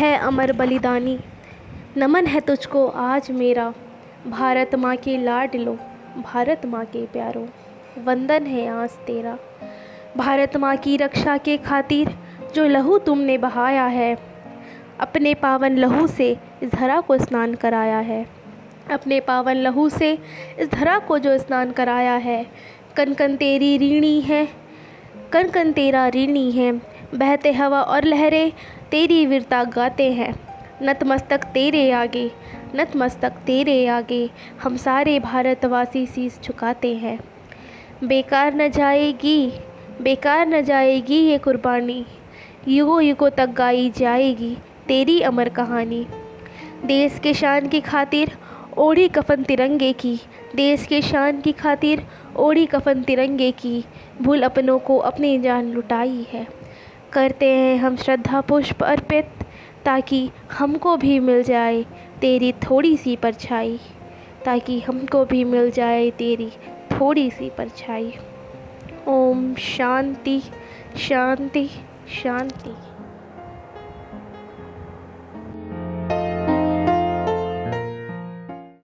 है अमर बलिदानी। नमन है तुझको आज मेरा। भारत माँ के लाड लो, भारत माँ के प्यारो। वंदन है आज तेरा। भारत माँ की रक्षा के खातिर जो लहू तुमने बहाया है, अपने पावन लहू से इस धरा को स्नान कराया है। अपने पावन लहू से इस धरा को जो स्नान कराया है कन कन तेरी ऋणी है कन कन तेरा ऋणी है। बहते हवा और लहरें, तेरी वीरता गाते हैं। नतमस्तक तेरे आगे, नतमस्तक तेरे आगे, हम सारे भारतवासी शीस झुकाते हैं। बेकार न जाएगी, बेकार न जाएगी ये कुर्बानी। युगों युगों तक गाई जाएगी तेरी अमर कहानी। देश के शान की खातिर ओढ़ी कफन तिरंगे की, देश के शान की खातिर ओढ़ी कफन तिरंगे की, भूल अपनों को अपनी जान लुटाई है। करते हैं हम श्रद्धा पुष्प अर्पित, ताकि हमको भी मिल जाए तेरी थोड़ी सी परछाई। ताकि हमको भी मिल जाए तेरी थोड़ी सी परछाई। ओम शांति शांति शांति।